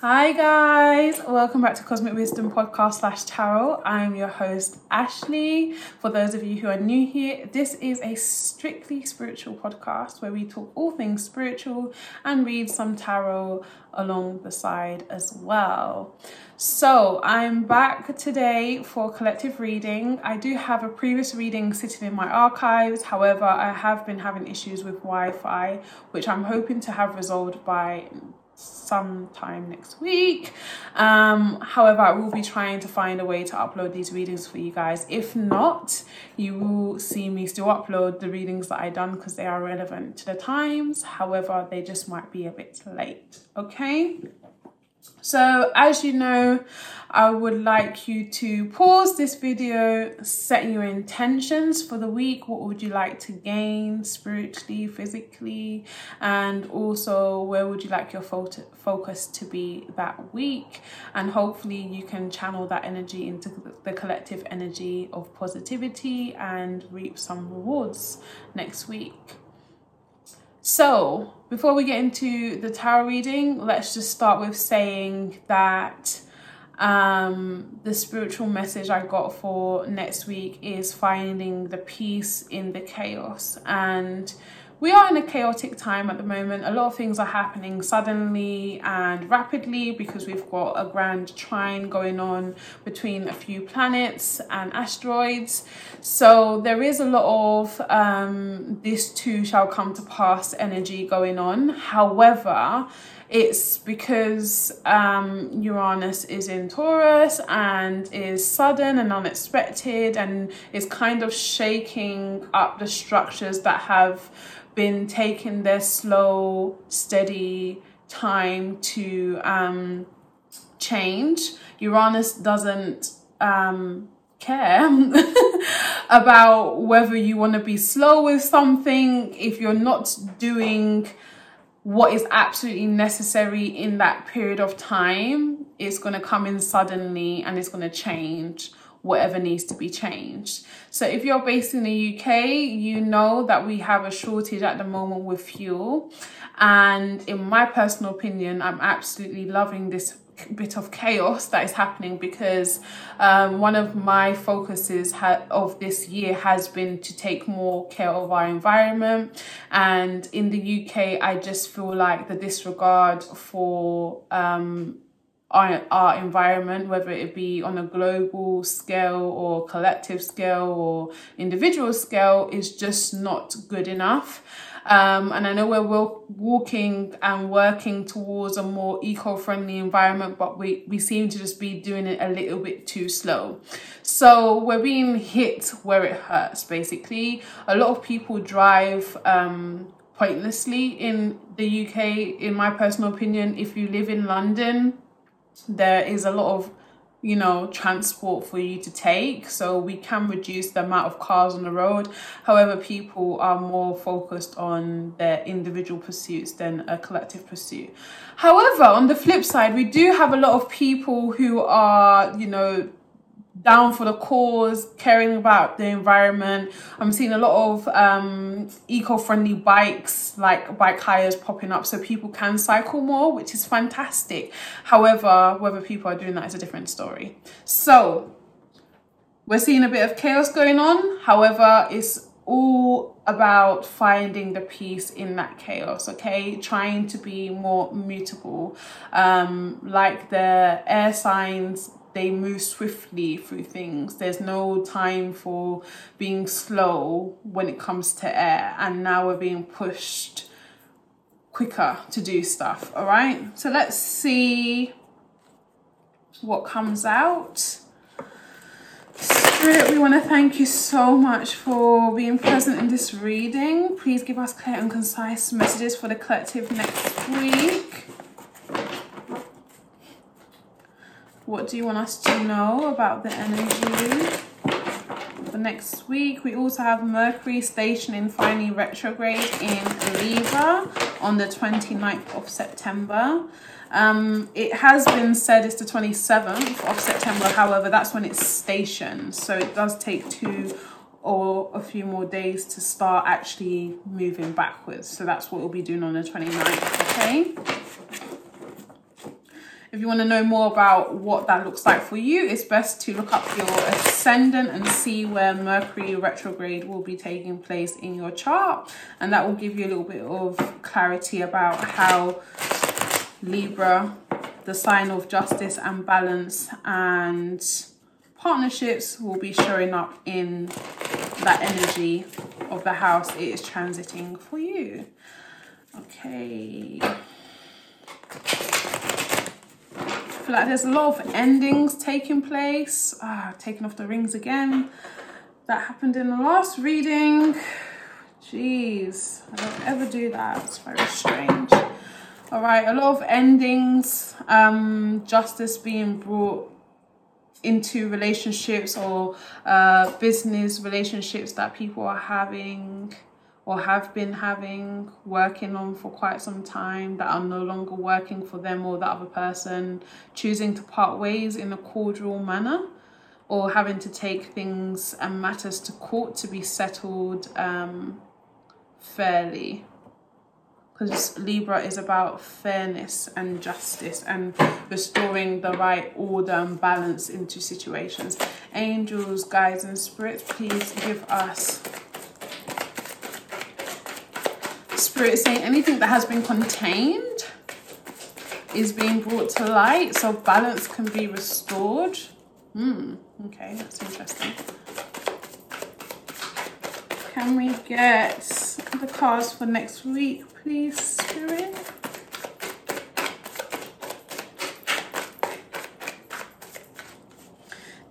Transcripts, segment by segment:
Hi guys, welcome back to Cosmic Wisdom Podcast slash Tarot. I'm your host Ashley. For those of you who are new here, this is a strictly spiritual podcast where we talk all things spiritual and read some tarot along the side as well. So I'm back today for collective reading. I do have a previous reading sitting in my archives, however, I have been having issues with Wi Fi, which I'm hoping to have resolved by sometime next week. Um, however, I will be trying to find a way to upload these readings for you guys. If not, you will see me still upload the readings that I done because they are relevant to the times. However, they just might be a bit late. Okay. So as you know, I would like you to pause this video, set your intentions for the week. What would you like to gain spiritually, physically, and also where would you like your focus to be that week? And hopefully you can channel that energy into the collective energy of positivity and reap some rewards next week. So, before we get into the tarot reading, let's just start with saying that um, the spiritual message I got for next week is finding the peace in the chaos. And we are in a chaotic time at the moment. A lot of things are happening suddenly and rapidly because we've got a grand trine going on between a few planets and asteroids. So there is a lot of um, this too shall come to pass energy going on. However, it's because um, Uranus is in Taurus and is sudden and unexpected and is kind of shaking up the structures that have been taking their slow, steady time to um, change. Uranus doesn't um, care about whether you want to be slow with something, if you're not doing what is absolutely necessary in that period of time, it's going to come in suddenly and it's going to change whatever needs to be changed. So if you're based in the UK, you know that we have a shortage at the moment with fuel. And in my personal opinion, I'm absolutely loving this bit of chaos that is happening because um, one of my focuses ha- of this year has been to take more care of our environment and in the UK I just feel like the disregard for um, our, our environment, whether it be on a global scale or collective scale or individual scale, is just not good enough. Um, and I know we're walking and working towards a more eco-friendly environment, but we, we seem to just be doing it a little bit too slow. So we're being hit where it hurts, basically. A lot of people drive um, pointlessly in the UK, in my personal opinion. If you live in London, there is a lot of you know transport for you to take so we can reduce the amount of cars on the road. However people are more focused on their individual pursuits than a collective pursuit. However on the flip side we do have a lot of people who are you know down for the cause, caring about the environment. I'm seeing a lot of um, eco-friendly bikes, like bike hires popping up, so people can cycle more, which is fantastic. However, whether people are doing that is a different story. So we're seeing a bit of chaos going on. However, it's all about finding the peace in that chaos okay trying to be more mutable um like the air signs they move swiftly through things. There's no time for being slow when it comes to air, and now we're being pushed quicker to do stuff. All right, so let's see what comes out. Spirit, we want to thank you so much for being present in this reading. Please give us clear and concise messages for the collective next week. What do you want us to know about the energy for next week? We also have Mercury stationing finally retrograde in Libra on the 29th of September. Um, it has been said it's the 27th of September, however, that's when it's stationed. So it does take two or a few more days to start actually moving backwards. So that's what we'll be doing on the 29th, okay? If you want to know more about what that looks like for you, it's best to look up your ascendant and see where Mercury retrograde will be taking place in your chart. And that will give you a little bit of clarity about how Libra, the sign of justice and balance and partnerships will be showing up in that energy of the house it is transiting for you. Okay. Feel like there's a lot of endings taking place. Ah, taking off the rings again. That happened in the last reading. Jeez, I don't ever do that. It's very strange. All right, a lot of endings, um, justice being brought into relationships or uh, business relationships that people are having or have been having, working on for quite some time that are no longer working for them or the other person, choosing to part ways in a cordial manner or having to take things and matters to court to be settled um, fairly because Libra is about fairness and justice and restoring the right order and balance into situations. Angels, guides, and spirits, please give us. Spirit is saying anything that has been contained is being brought to light so balance can be restored. Hmm, okay, that's interesting. Can we get the cards for next week, please, Spirit?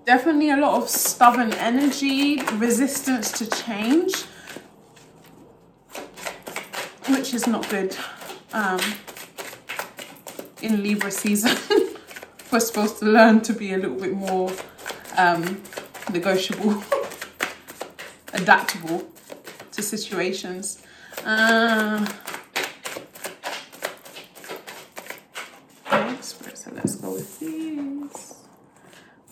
Definitely a lot of stubborn energy, resistance to change, which is not good um, in Libra season. We're supposed to learn to be a little bit more um, negotiable, adaptable to situations. Uh, so let's go with these.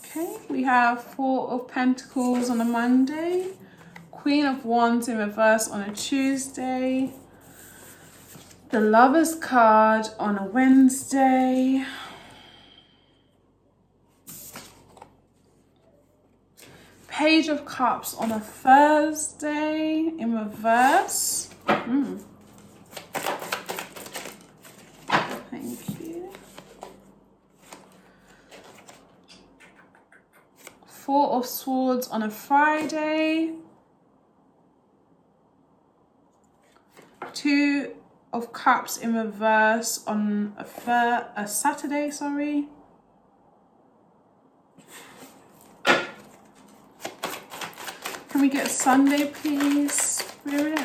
Okay, we have Four of Pentacles on a Monday, Queen of Wands in reverse on a Tuesday, the Lover's card on a Wednesday. Page of Cups on a Thursday in reverse. Mm. Thank you. Four of Swords on a Friday. Two of Cups in reverse on a, a Saturday, sorry. Can we get Sunday, please, Spirit?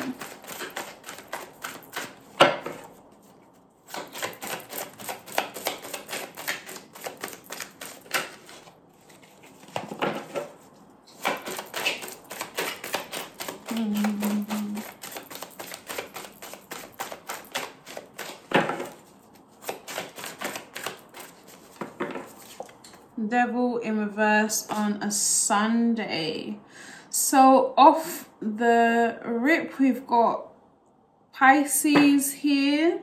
Reverse on a Sunday. So off the rip, we've got Pisces here.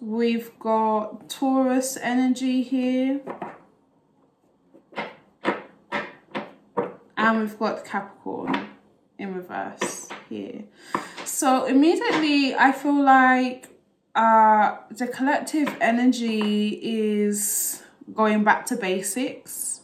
We've got Taurus energy here. And we've got Capricorn in reverse here. So immediately I feel like uh, the collective energy is going back to basics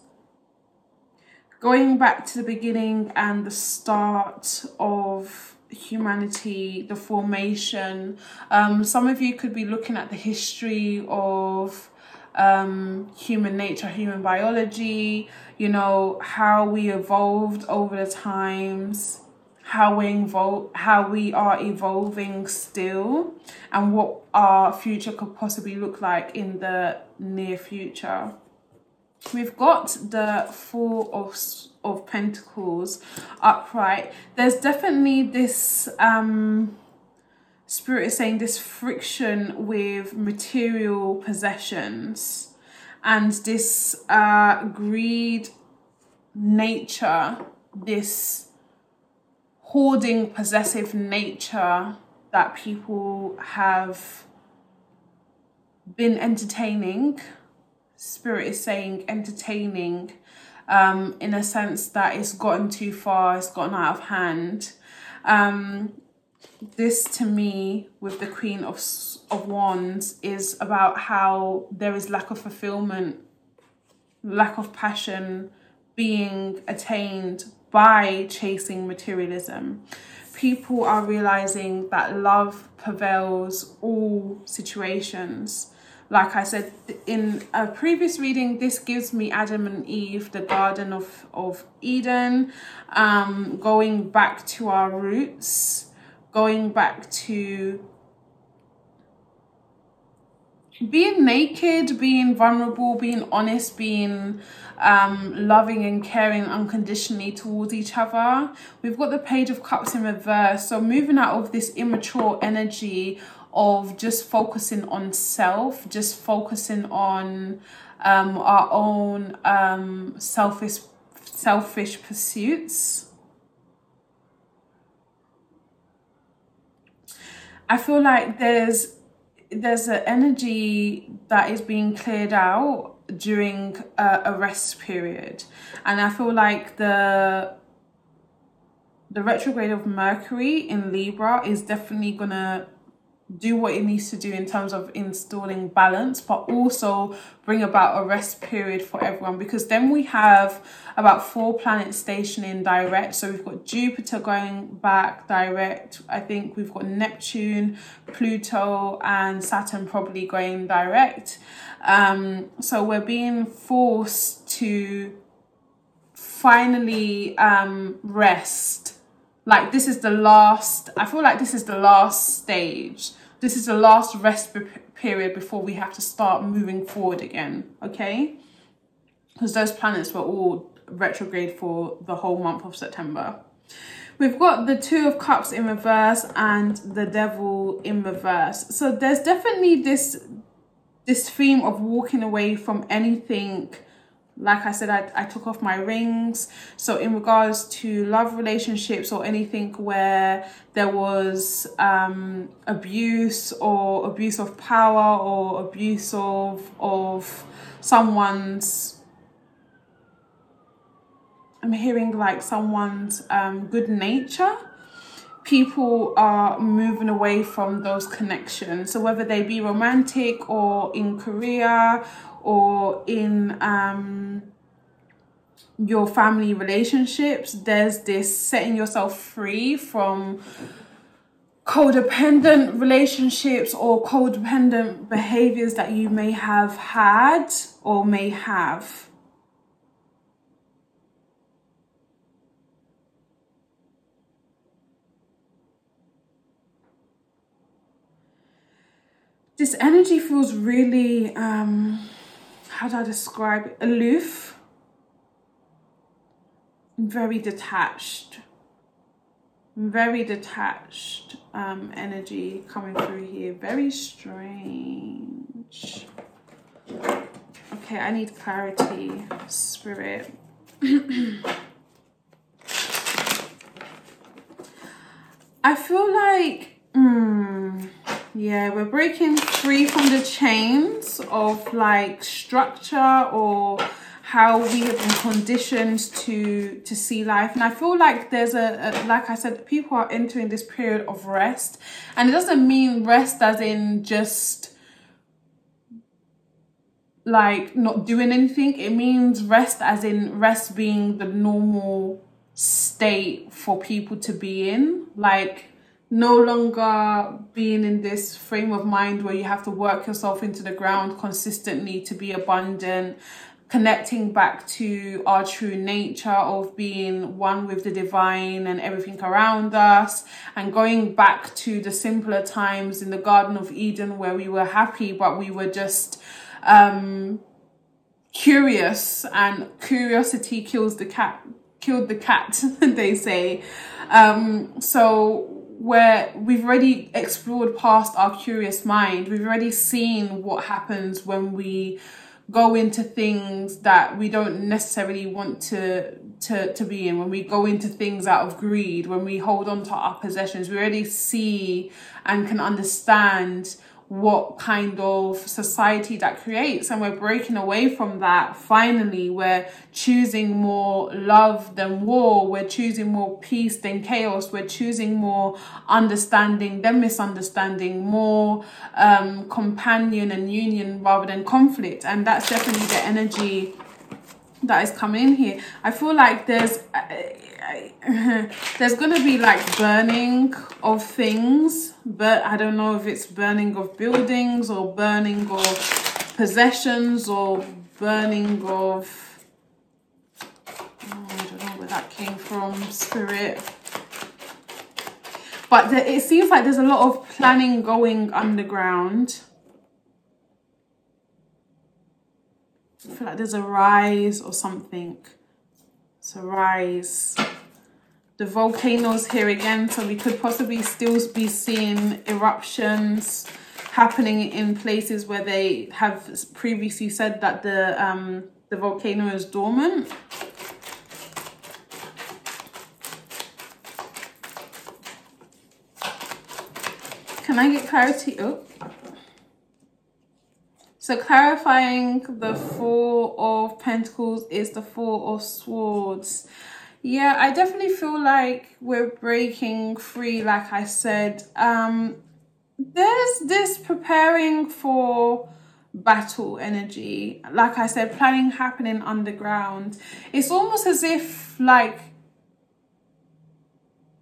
going back to the beginning and the start of humanity, the formation. Um, some of you could be looking at the history of um, human nature, human biology, you know, how we evolved over the times, how we evol- how we are evolving still, and what our future could possibly look like in the near future we've got the four of of pentacles upright. There's definitely this um spirit is saying this friction with material possessions and this uh greed nature this hoarding possessive nature that people have been entertaining spirit is saying entertaining um, in a sense that it's gotten too far, it's gotten out of hand. Um, this to me with the Queen of of Wands is about how there is lack of fulfillment, lack of passion being attained by chasing materialism. People are realizing that love prevails all situations like I said in a previous reading, this gives me Adam and Eve, the Garden of, of Eden, um, going back to our roots, going back to being naked, being vulnerable, being honest, being um, loving and caring unconditionally towards each other. We've got the Page of Cups in reverse. So moving out of this immature energy of just focusing on self, just focusing on um, our own um, selfish selfish pursuits. I feel like there's there's an energy that is being cleared out during a, a rest period, and I feel like the the retrograde of Mercury in Libra is definitely gonna do what it needs to do in terms of installing balance, but also bring about a rest period for everyone because then we have about four planets stationing direct. So we've got Jupiter going back direct. I think we've got Neptune, Pluto, and Saturn probably going direct. Um, so we're being forced to finally um, rest like this is the last i feel like this is the last stage this is the last rest period before we have to start moving forward again okay? Because those planets were all retrograde for the whole month of september. We've got the two of cups in reverse and the devil in reverse. So there's definitely this this theme of walking away from anything like I said, I, I took off my rings. So, in regards to love relationships or anything where there was um, abuse or abuse of power or abuse of, of someone's, I'm hearing like someone's um, good nature people are moving away from those connections. So whether they be romantic or in career or in um, your family relationships, there's this setting yourself free from codependent relationships or codependent behaviors that you may have had or may have. This energy feels really um, how do I describe it? Aloof, very detached, very detached um, energy coming through here. Very strange. Okay, I need clarity, spirit. I feel like, mm, yeah, we're breaking free from the chains of like structure or how we have been conditioned to to see life. And i feel like there's a, a, like i said people are entering this period of rest. And it doesn't mean rest as in just like not doing anything. It means rest as in rest being the normal state for people to be in. Like no longer being in this frame of mind where you have to work yourself into the ground consistently to be abundant connecting back to our true nature of being one with the divine and everything around us and going back to the simpler times in the garden of eden where we were happy but we were just um curious and curiosity kills the cat killed the cat they say. Um so where we've already explored past our curious mind. We've already seen what happens when we go into things that we don't necessarily want to to to be in when we go into things out of greed when we hold on to our possessions we already see and can understand what kind of society that creates. And we're breaking away from that finally. We're choosing more love than war. We're choosing more peace than chaos. We're choosing more understanding than misunderstanding more um, companion and union rather than conflict. And that's definitely the energy that is coming in here. I feel like there's there's gonna be like burning of things but i don't know if it's burning of buildings or burning of possessions or burning of oh, i don't know where that came from spirit but it seems like there's a lot of planning going underground I feel like there's a rise or something. A rise. The volcanoes here again, so we could possibly still be seeing eruptions happening in places where they have previously said that the um, the volcano is dormant. Can I get clarity? Oh. So clarifying the Four of Pentacles is the Four of Swords. Yeah, I definitely feel like we're breaking free, like I said. Um, there's this preparing for battle energy. Like I said, planning happening underground. It's almost as if like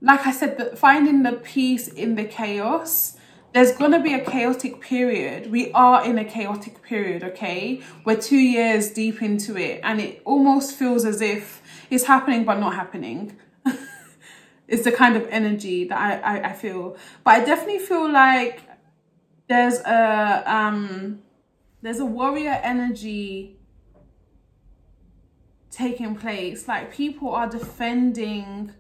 like I said, finding the peace in the chaos there's going to be a chaotic period. We are in a chaotic period, okay? We're two years deep into it, and it almost feels as if it's happening but not happening. it's the kind of energy that I, I, I feel. But I definitely feel like there's a um there's a warrior energy taking place. Like people are defending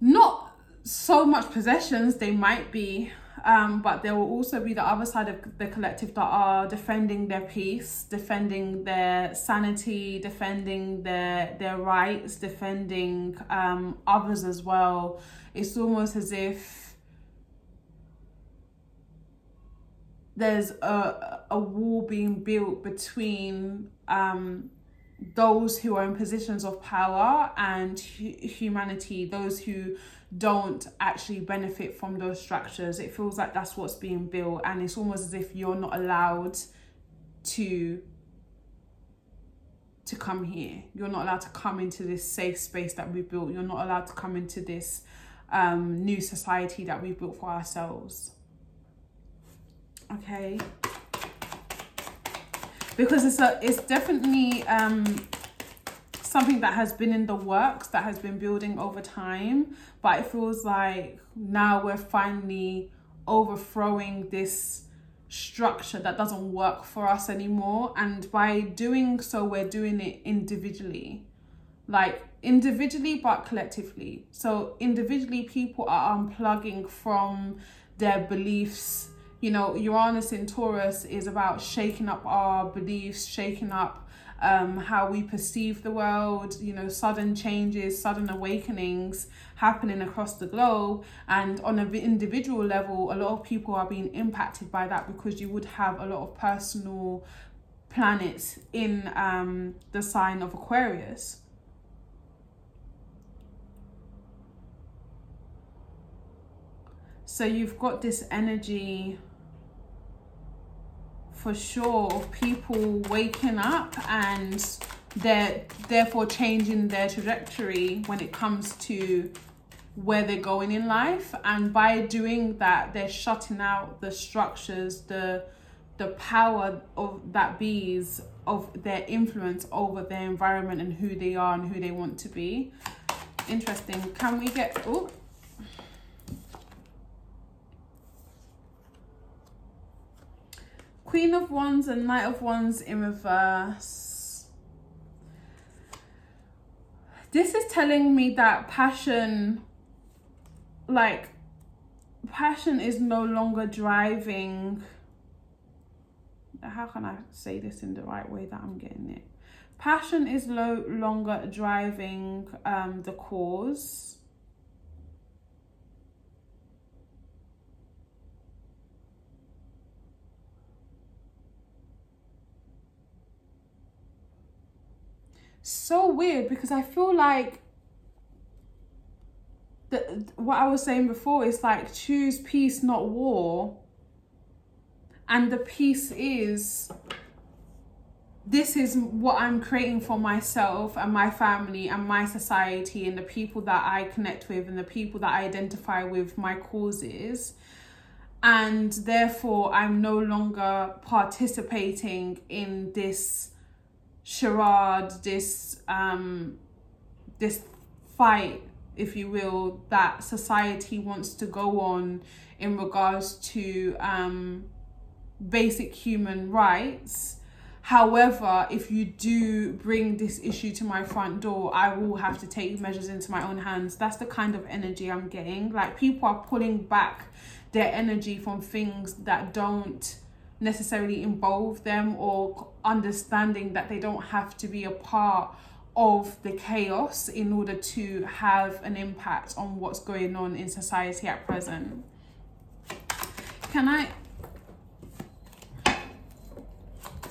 not so much possessions, they might be um, but there will also be the other side of the collective that are defending their peace, defending their sanity, defending their their rights, defending um, others as well. It's almost as if there's a a wall being built between um, those who are in positions of power and hu- humanity, those who don't actually benefit from those structures. It feels like that's what's being built, and it's almost as if you're not allowed to to come here. You're not allowed to come into this safe space that we built. You're not allowed to come into this um, new society that we built for ourselves. Okay. Because it's a, it's definitely um, something that has been in the works that has been building over time but it feels like now we're finally overthrowing this structure that doesn't work for us anymore. And by doing so we're doing it individually. Like individually but collectively. So individually people are unplugging from their beliefs. You know uranus in taurus is about shaking up our beliefs shaking up um, how we perceive the world, you know, sudden changes, sudden awakenings happening across the globe. And on an individual level, a lot of people are being impacted by that because you would have a lot of personal planets in um, the sign of Aquarius. So you've got this energy for sure of people waking up and they're therefore changing their trajectory when it comes to where they're going in life. And by doing that they're shutting out the structures the the power of that bees of their influence over their environment and who they are and who they want to be. Interesting. Can we get oh Queen of Wands and Knight of Wands in reverse. This is telling me that passion, like, passion is no longer driving. How can I say this in the right way that I'm getting it? Passion is no longer driving um, the cause so weird because I feel like the, what I was saying before is like choose peace, not war. And the peace is this is what I'm creating for myself and my family and my society and the people that I connect with and the people that I identify with my causes. And therefore, I'm no longer participating in this charade, this um, this fight, if you will, that society wants to go on in regards to um, basic human rights. However, if you do bring this issue to my front door, I will have to take measures into my own hands. That's the kind of energy I'm getting. Like people are pulling back their energy from things that don't necessarily involve them or understanding that they don't have to be a part of the chaos in order to have an impact on what's going on in society at present. Can I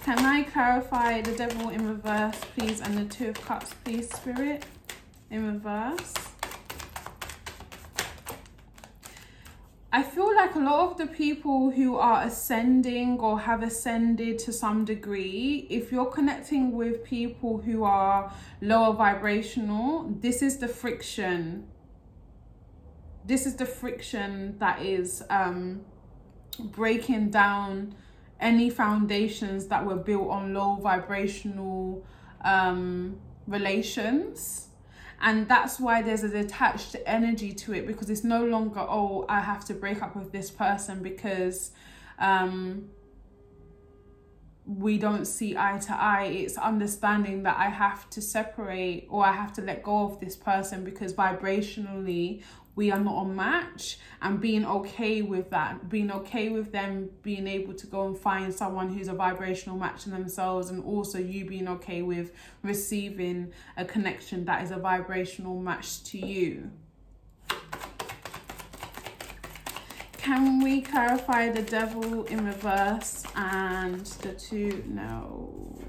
can I clarify the devil in reverse, please, and the two of cups, please, spirit, in reverse? I feel like a lot of the people who are ascending or have ascended to some degree, if you're connecting with people who are lower vibrational, this is the friction. This is the friction that is um, breaking down any foundations that were built on low vibrational um, relations and that's why there's a detached energy to it because it's no longer oh i have to break up with this person because um we don't see eye to eye. It's understanding that i have to separate or i have to let go of this person because vibrationally we are not a match and being okay with that being okay with them being able to go and find someone who's a vibrational match in themselves and also you being okay with receiving a connection that is a vibrational match to you. Can we clarify the devil in reverse and the two? No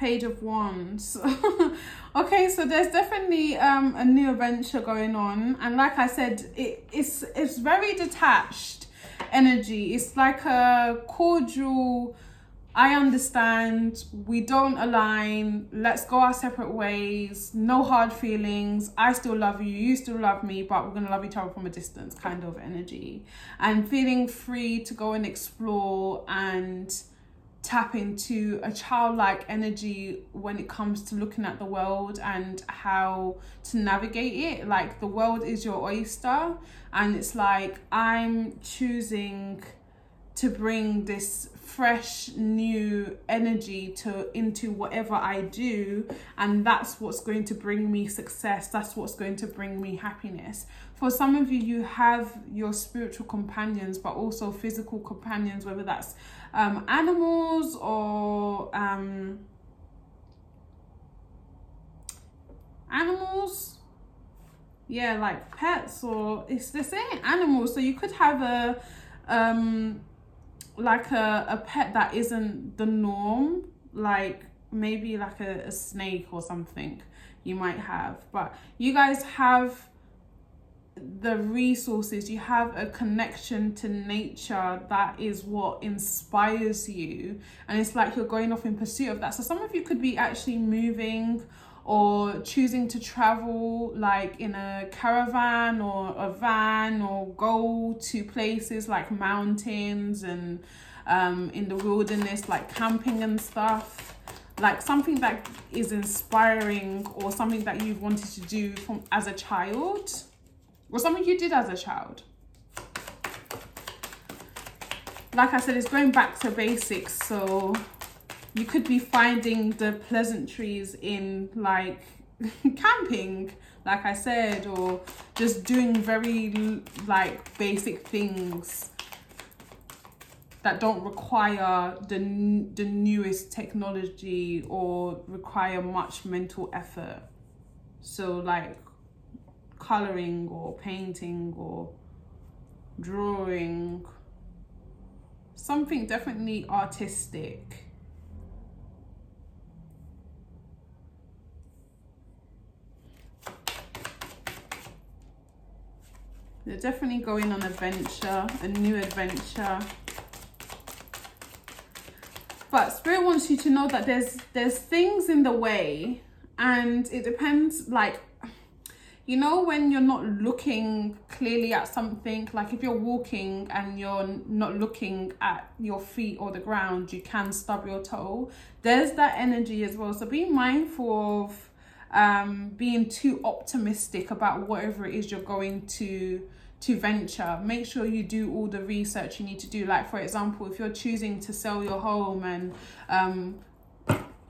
page of wands. Okay so there's definitely um a new adventure going on. And like i said it, it's it's very detached energy. It's like a cordial i understand we don't align let's go our separate ways no hard feelings i still love you you still love me but we're gonna love each other from a distance kind of energy. And feeling free to go and explore and tap into a childlike energy when it comes to looking at the world and how to navigate it. Like the world is your oyster, and it's like I'm choosing to bring this fresh new energy to into whatever I do and that's what's going to bring me success that's what's going to bring me happiness for some of you you have your spiritual companions but also physical companions whether that's um, animals or um, animals? Yeah like pets or it's the same animals so you could have a um like a, a pet that isn't the norm like maybe like a, a snake or something you might have. But you guys have the resources, you have a connection to nature that is what inspires you. And it's like you're going off in pursuit of that. So some of you could be actually moving or choosing to travel like in a caravan or a van or go to places like mountains and um, in the wilderness, like camping and stuff like something that is inspiring or something that you've wanted to do from as a child or something you did as a child. Like I said, it's going back to basics. So you could be finding the pleasantries in like camping, like I said, or just doing very like basic things that don't require the the newest technology or require much mental effort. So like coloring or painting or drawing something definitely artistic They're definitely going on a venture, a new adventure. But Spirit wants you to know that there's there's things in the way and it depends like you know when you're not looking clearly at something like if you're walking and you're not looking at your feet or the ground you can stub your toe. There's that energy as well. So be mindful of um, being too optimistic about whatever it is you're going to to venture. Make sure you do all the research you need to do. Like for example if you're choosing to sell your home and um,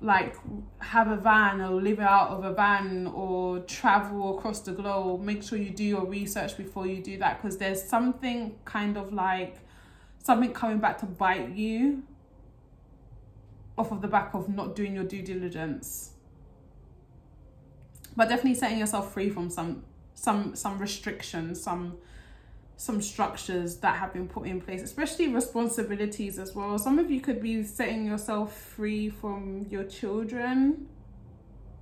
like have a van or live out of a van or travel across the globe make sure you do your research before you do that because there's something kind of like something coming back to bite you off of the back of not doing your due diligence. But definitely setting yourself free from some some some restrictions some some structures that have been put in place, especially responsibilities as well. Some of you could be setting yourself free from your children.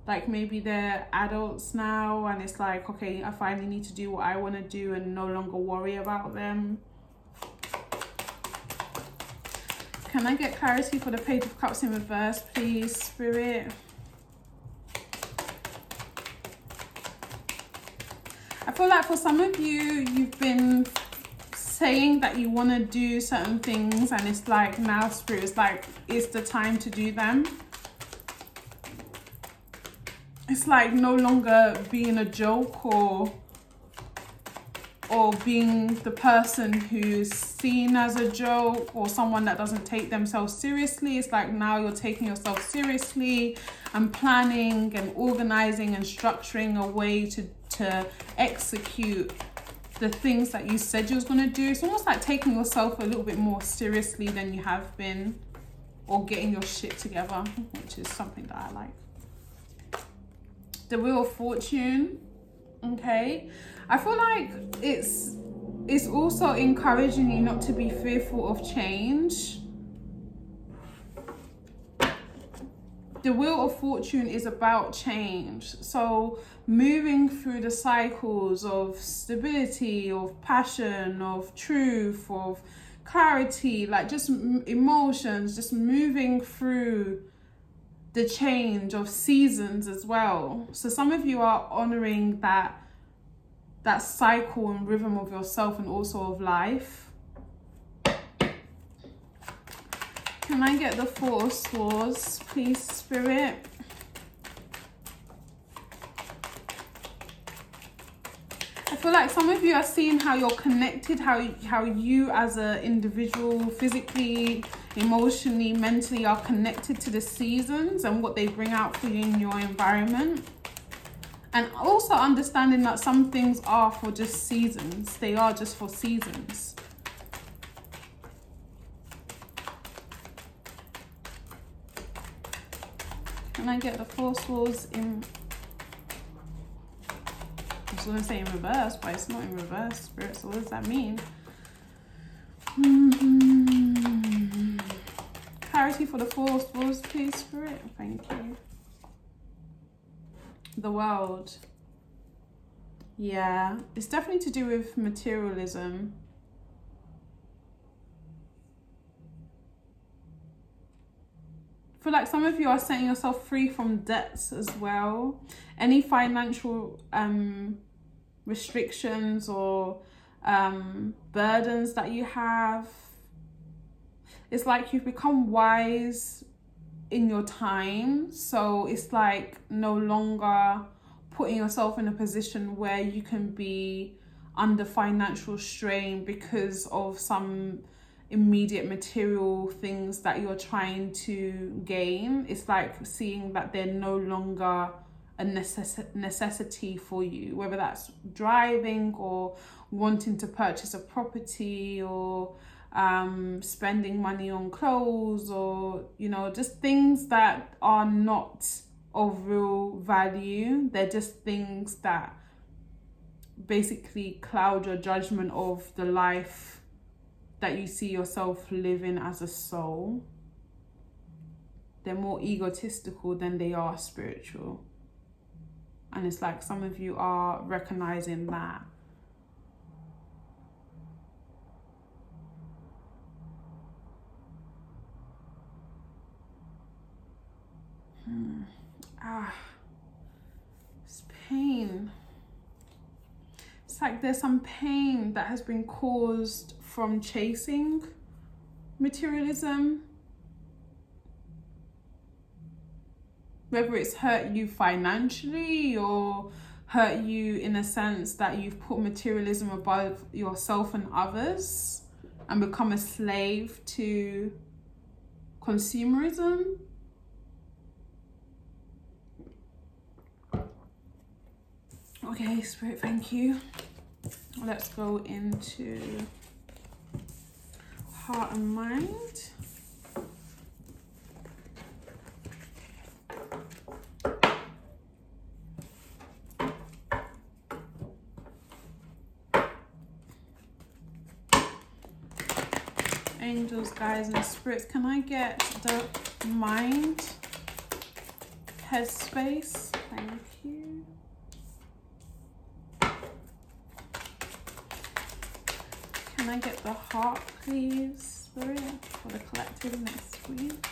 Like maybe they're adults now and it's like, okay, I finally need to do what I want to do and no longer worry about them. Can I get clarity for the Page of Cups in reverse, please, Spirit? I feel like for some of you, you've been saying that you want to do certain things and it's like now spirit is like it's the time to do them. It's like no longer being a joke or or being the person who's seen as a joke or someone that doesn't take themselves seriously. It's like now you're taking yourself seriously and planning and organizing and structuring a way to to execute the things that you said you was going to do. It's almost like taking yourself a little bit more seriously than you have been or getting your shit together, which is something that I like. The Wheel of Fortune, okay? I feel like it's it's also encouraging you not to be fearful of change the wheel of fortune is about change so moving through the cycles of stability of passion of truth of clarity like just emotions just moving through the change of seasons as well so some of you are honoring that that cycle and rhythm of yourself and also of life Can I get the four swords, please, Spirit? Feel like some of you are seeing how you're connected, how, how you as an individual, physically, emotionally, mentally are connected to the seasons and what they bring out for you in your environment. And also understanding that some things are for just seasons. They are just for seasons. Can I get the four swords in... Was to say in reverse, but it's not in reverse, Spirit. So what does that mean? Mm -hmm. Clarity for the four swords, please, Spirit. Thank you. The world. Yeah, it's definitely to do with materialism. feel like some of you are setting yourself free from debts as well. Any financial um, restrictions or um, burdens that you have. It's like you've become wise in your time. So it's like no longer putting yourself in a position where you can be under financial strain because of some immediate material things that you're trying to gain. It's like seeing that they're no longer a necess- necessity for you, whether that's driving or wanting to purchase a property or um, spending money on clothes or, you know, just things that are not of real value. They're just things that basically cloud your judgment of the life that you see yourself living as a soul, they're more egotistical than they are spiritual. And it's like some of you are recognizing that. Hmm. Ah, it's pain. It's like there's some pain that has been caused from chasing materialism whether it's hurt you financially or hurt you in a sense that you've put materialism above yourself and others and become a slave to consumerism. Okay, Spirit, thank you. Let's go into heart and mind. Angels, guides, and spirits. Can I get the mind headspace? Thank you. Can I get the heart, please, spirit, for the collective next week?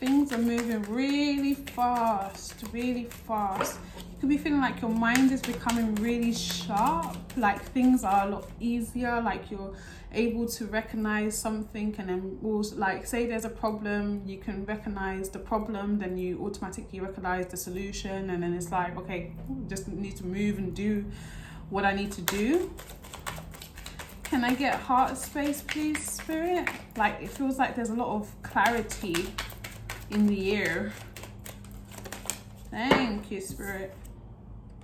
Things are moving really fast, really fast could be feeling like your mind is becoming really sharp, like things are a lot easier, like you're able to recognize something and then also like say there's a problem, you can recognize the problem, then you automatically recognize the solution and then it's like, okay, just need to move and do what I need to do. Can I get heart space, please, spirit? Like it feels like there's a lot of clarity in the air. Thank you, spirit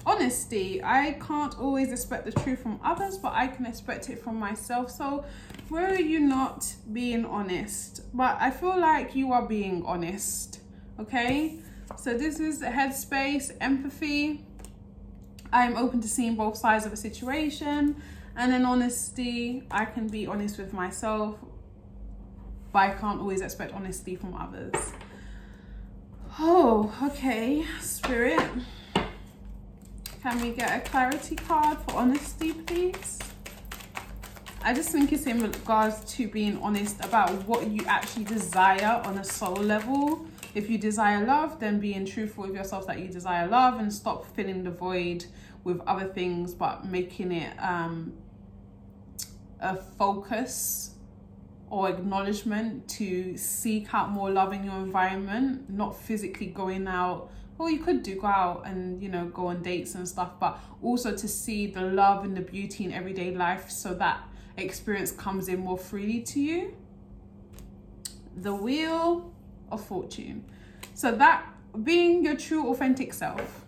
honesty i can't always expect the truth from others but i can expect it from myself. So where are you not being honest? But i feel like you are being honest okay? So this is headspace empathy. I'm open to seeing both sides of a situation. And in honesty i can be honest with myself but i can't always expect honesty from others. Oh okay spirit can we get a clarity card for honesty, please? I just think it's in regards to being honest about what you actually desire on a soul level. If you desire love, then being truthful with yourself that you desire love and stop filling the void with other things, but making it um, a focus or acknowledgement to seek out more love in your environment, not physically going out. Well you could do go out and you know go on dates and stuff but also to see the love and the beauty in everyday life so that experience comes in more freely to you. The wheel of fortune. So that being your true authentic self.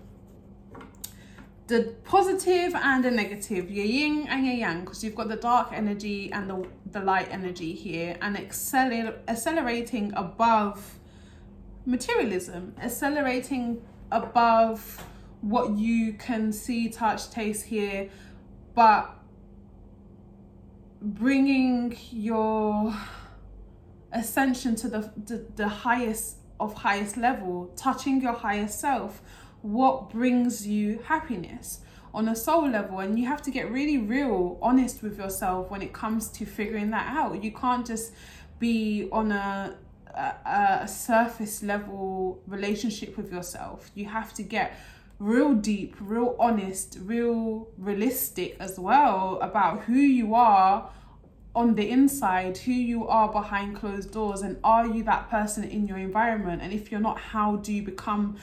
The positive and the negative your yin and your yang because you've got the dark energy and the, the light energy here and acceler- accelerating above materialism, accelerating above what you can see, touch, taste, hear, but bringing your ascension to the, the, the highest of highest level, touching your higher self, what brings you happiness on a soul level. And you have to get really real, honest with yourself when it comes to figuring that out. You can't just be on a a, surface level relationship with yourself. You have to get real deep, real honest, real realistic as well about who you are on the inside, who you are behind closed doors, and are you that person in your environment? And if you're not, how do you become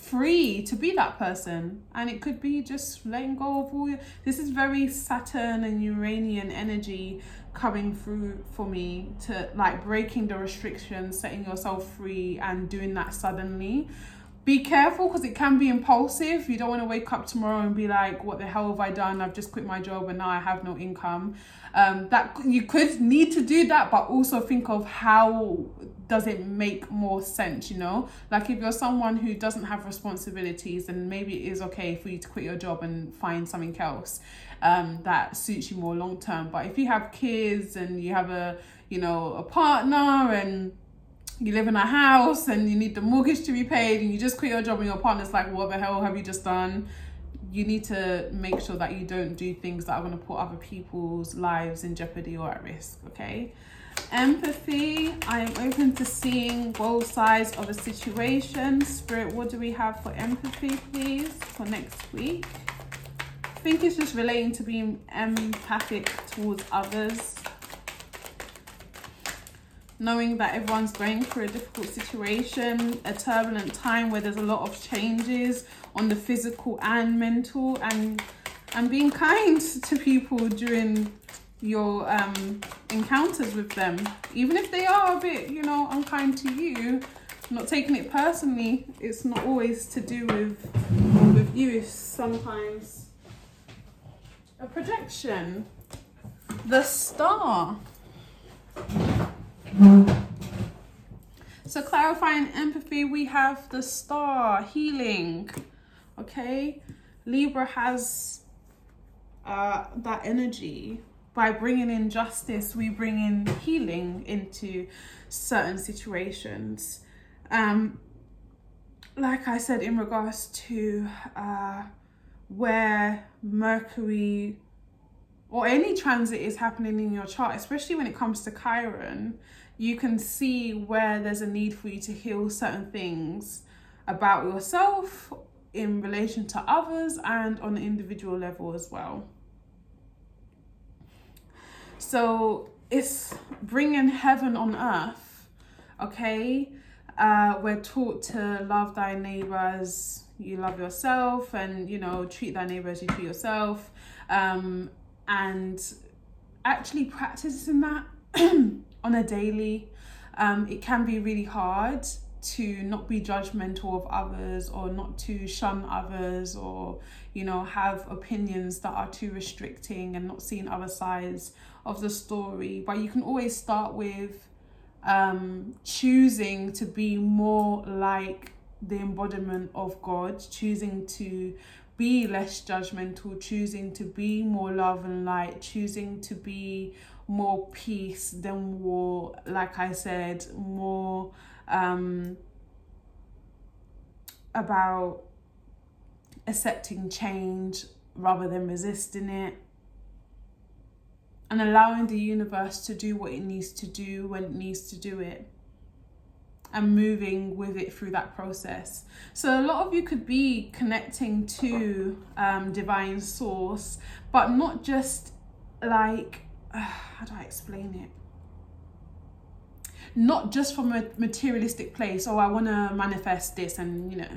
free to be that person? And it could be just letting go of all your, this is very Saturn and Uranian energy coming through for me to like breaking the restrictions, setting yourself free, and doing that suddenly. Be careful because it can be impulsive. You don't want to wake up tomorrow and be like, what the hell have I done? I've just quit my job and now I have no income. Um, that you could need to do that, but also think of how does it make more sense, you know? Like if you're someone who doesn't have responsibilities, then maybe it is okay for you to quit your job and find something else um, that suits you more long term. But if you have kids and you have a, you know, a partner and you live in a house and you need the mortgage to be paid and you just quit your job and your partner's like, what the hell have you just done? You need to make sure that you don't do things that are going to put other people's lives in jeopardy or at risk, okay? Empathy, I am open to seeing both sides of a situation. Spirit, what do we have for empathy, please, for next week? I think it's just relating to being empathic towards others knowing that everyone's going through a difficult situation, a turbulent time where there's a lot of changes on the physical and mental, and and being kind to people during your um, encounters with them, even if they are a bit, you know, unkind to you. Not taking it personally. It's not always to do with with you. It's sometimes a projection. The star. So clarifying empathy, we have the star healing. Okay, Libra has uh, that energy. By bringing in justice, we bring in healing into certain situations. Um, like I said, in regards to uh, where Mercury or any transit is happening in your chart, especially when it comes to Chiron, you can see where there's a need for you to heal certain things about yourself in relation to others and on an individual level as well. So it's bringing heaven on earth, okay? Uh, we're taught to love thy neighbor as you love yourself and, you know, treat thy neighbor as you treat yourself. Um, and actually practicing that on a daily. Um, it can be really hard to not be judgmental of others or not to shun others or you know have opinions that are too restricting and not seeing other sides of the story but you can always start with um choosing to be more like the embodiment of god choosing to be less judgmental choosing to be more love and light choosing to be more peace than war like i said more um about accepting change rather than resisting it. And allowing the universe to do what it needs to do when it needs to do it and moving with it through that process. So, a lot of you could be connecting to um, divine source, but not just like uh, how do I explain it? Not just from a materialistic place, oh, I want to manifest this, and you know,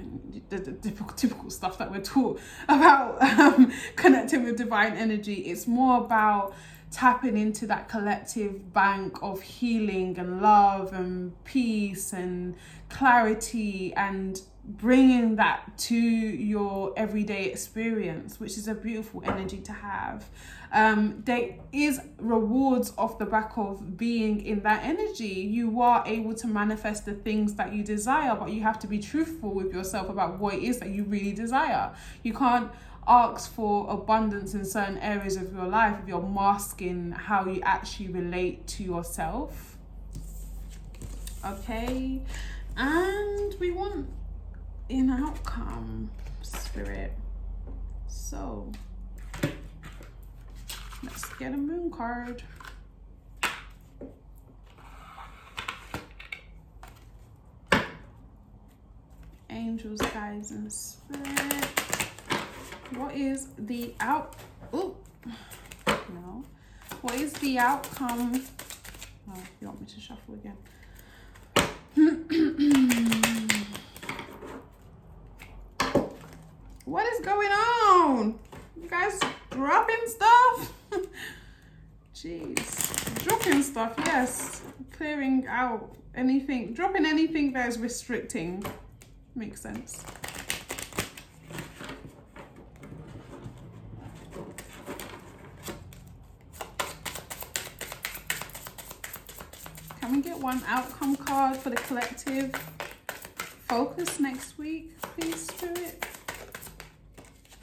the, the typical, typical stuff that we're taught about um, connecting with divine energy. It's more about tapping into that collective bank of healing and love and peace and clarity and bringing that to your everyday experience, which is a beautiful energy to have. Um, there is rewards off the back of being in that energy. You are able to manifest the things that you desire, but you have to be truthful with yourself about what it is that you really desire. You can't ask for abundance in certain areas of your life if you're masking how you actually relate to yourself. Okay, and we want an outcome, spirit. So let's get a moon card. Angels, guides, and spirit. What is the out? Oh, no. What is the outcome? Oh, you want me to shuffle again? what is going on? You guys dropping stuff? Jeez. Dropping stuff, yes. Clearing out anything, dropping anything that is restricting. Makes sense. Can we get one outcome card for the collective focus next week, please, Spirit?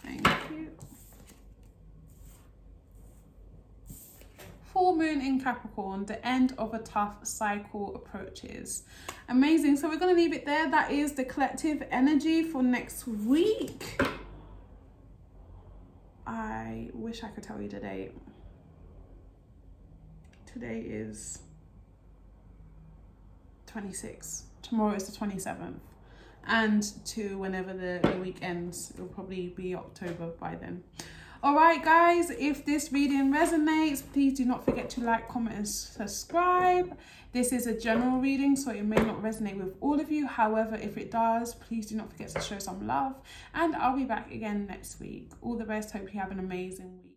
Thank you. Full moon in Capricorn, the end of a tough cycle approaches. Amazing. So we're going to leave it there. That is the collective energy for next week. I wish I could tell you the date. Today is 26. Tomorrow is the 27th. And to whenever the, the week ends, it'll probably be October by then. All right, guys, if this reading resonates, please do not forget to like, comment, and subscribe. This is a general reading, so it may not resonate with all of you. However, if it does, please do not forget to show some love. And I'll be back again next week. All the best. Hope you have an amazing week.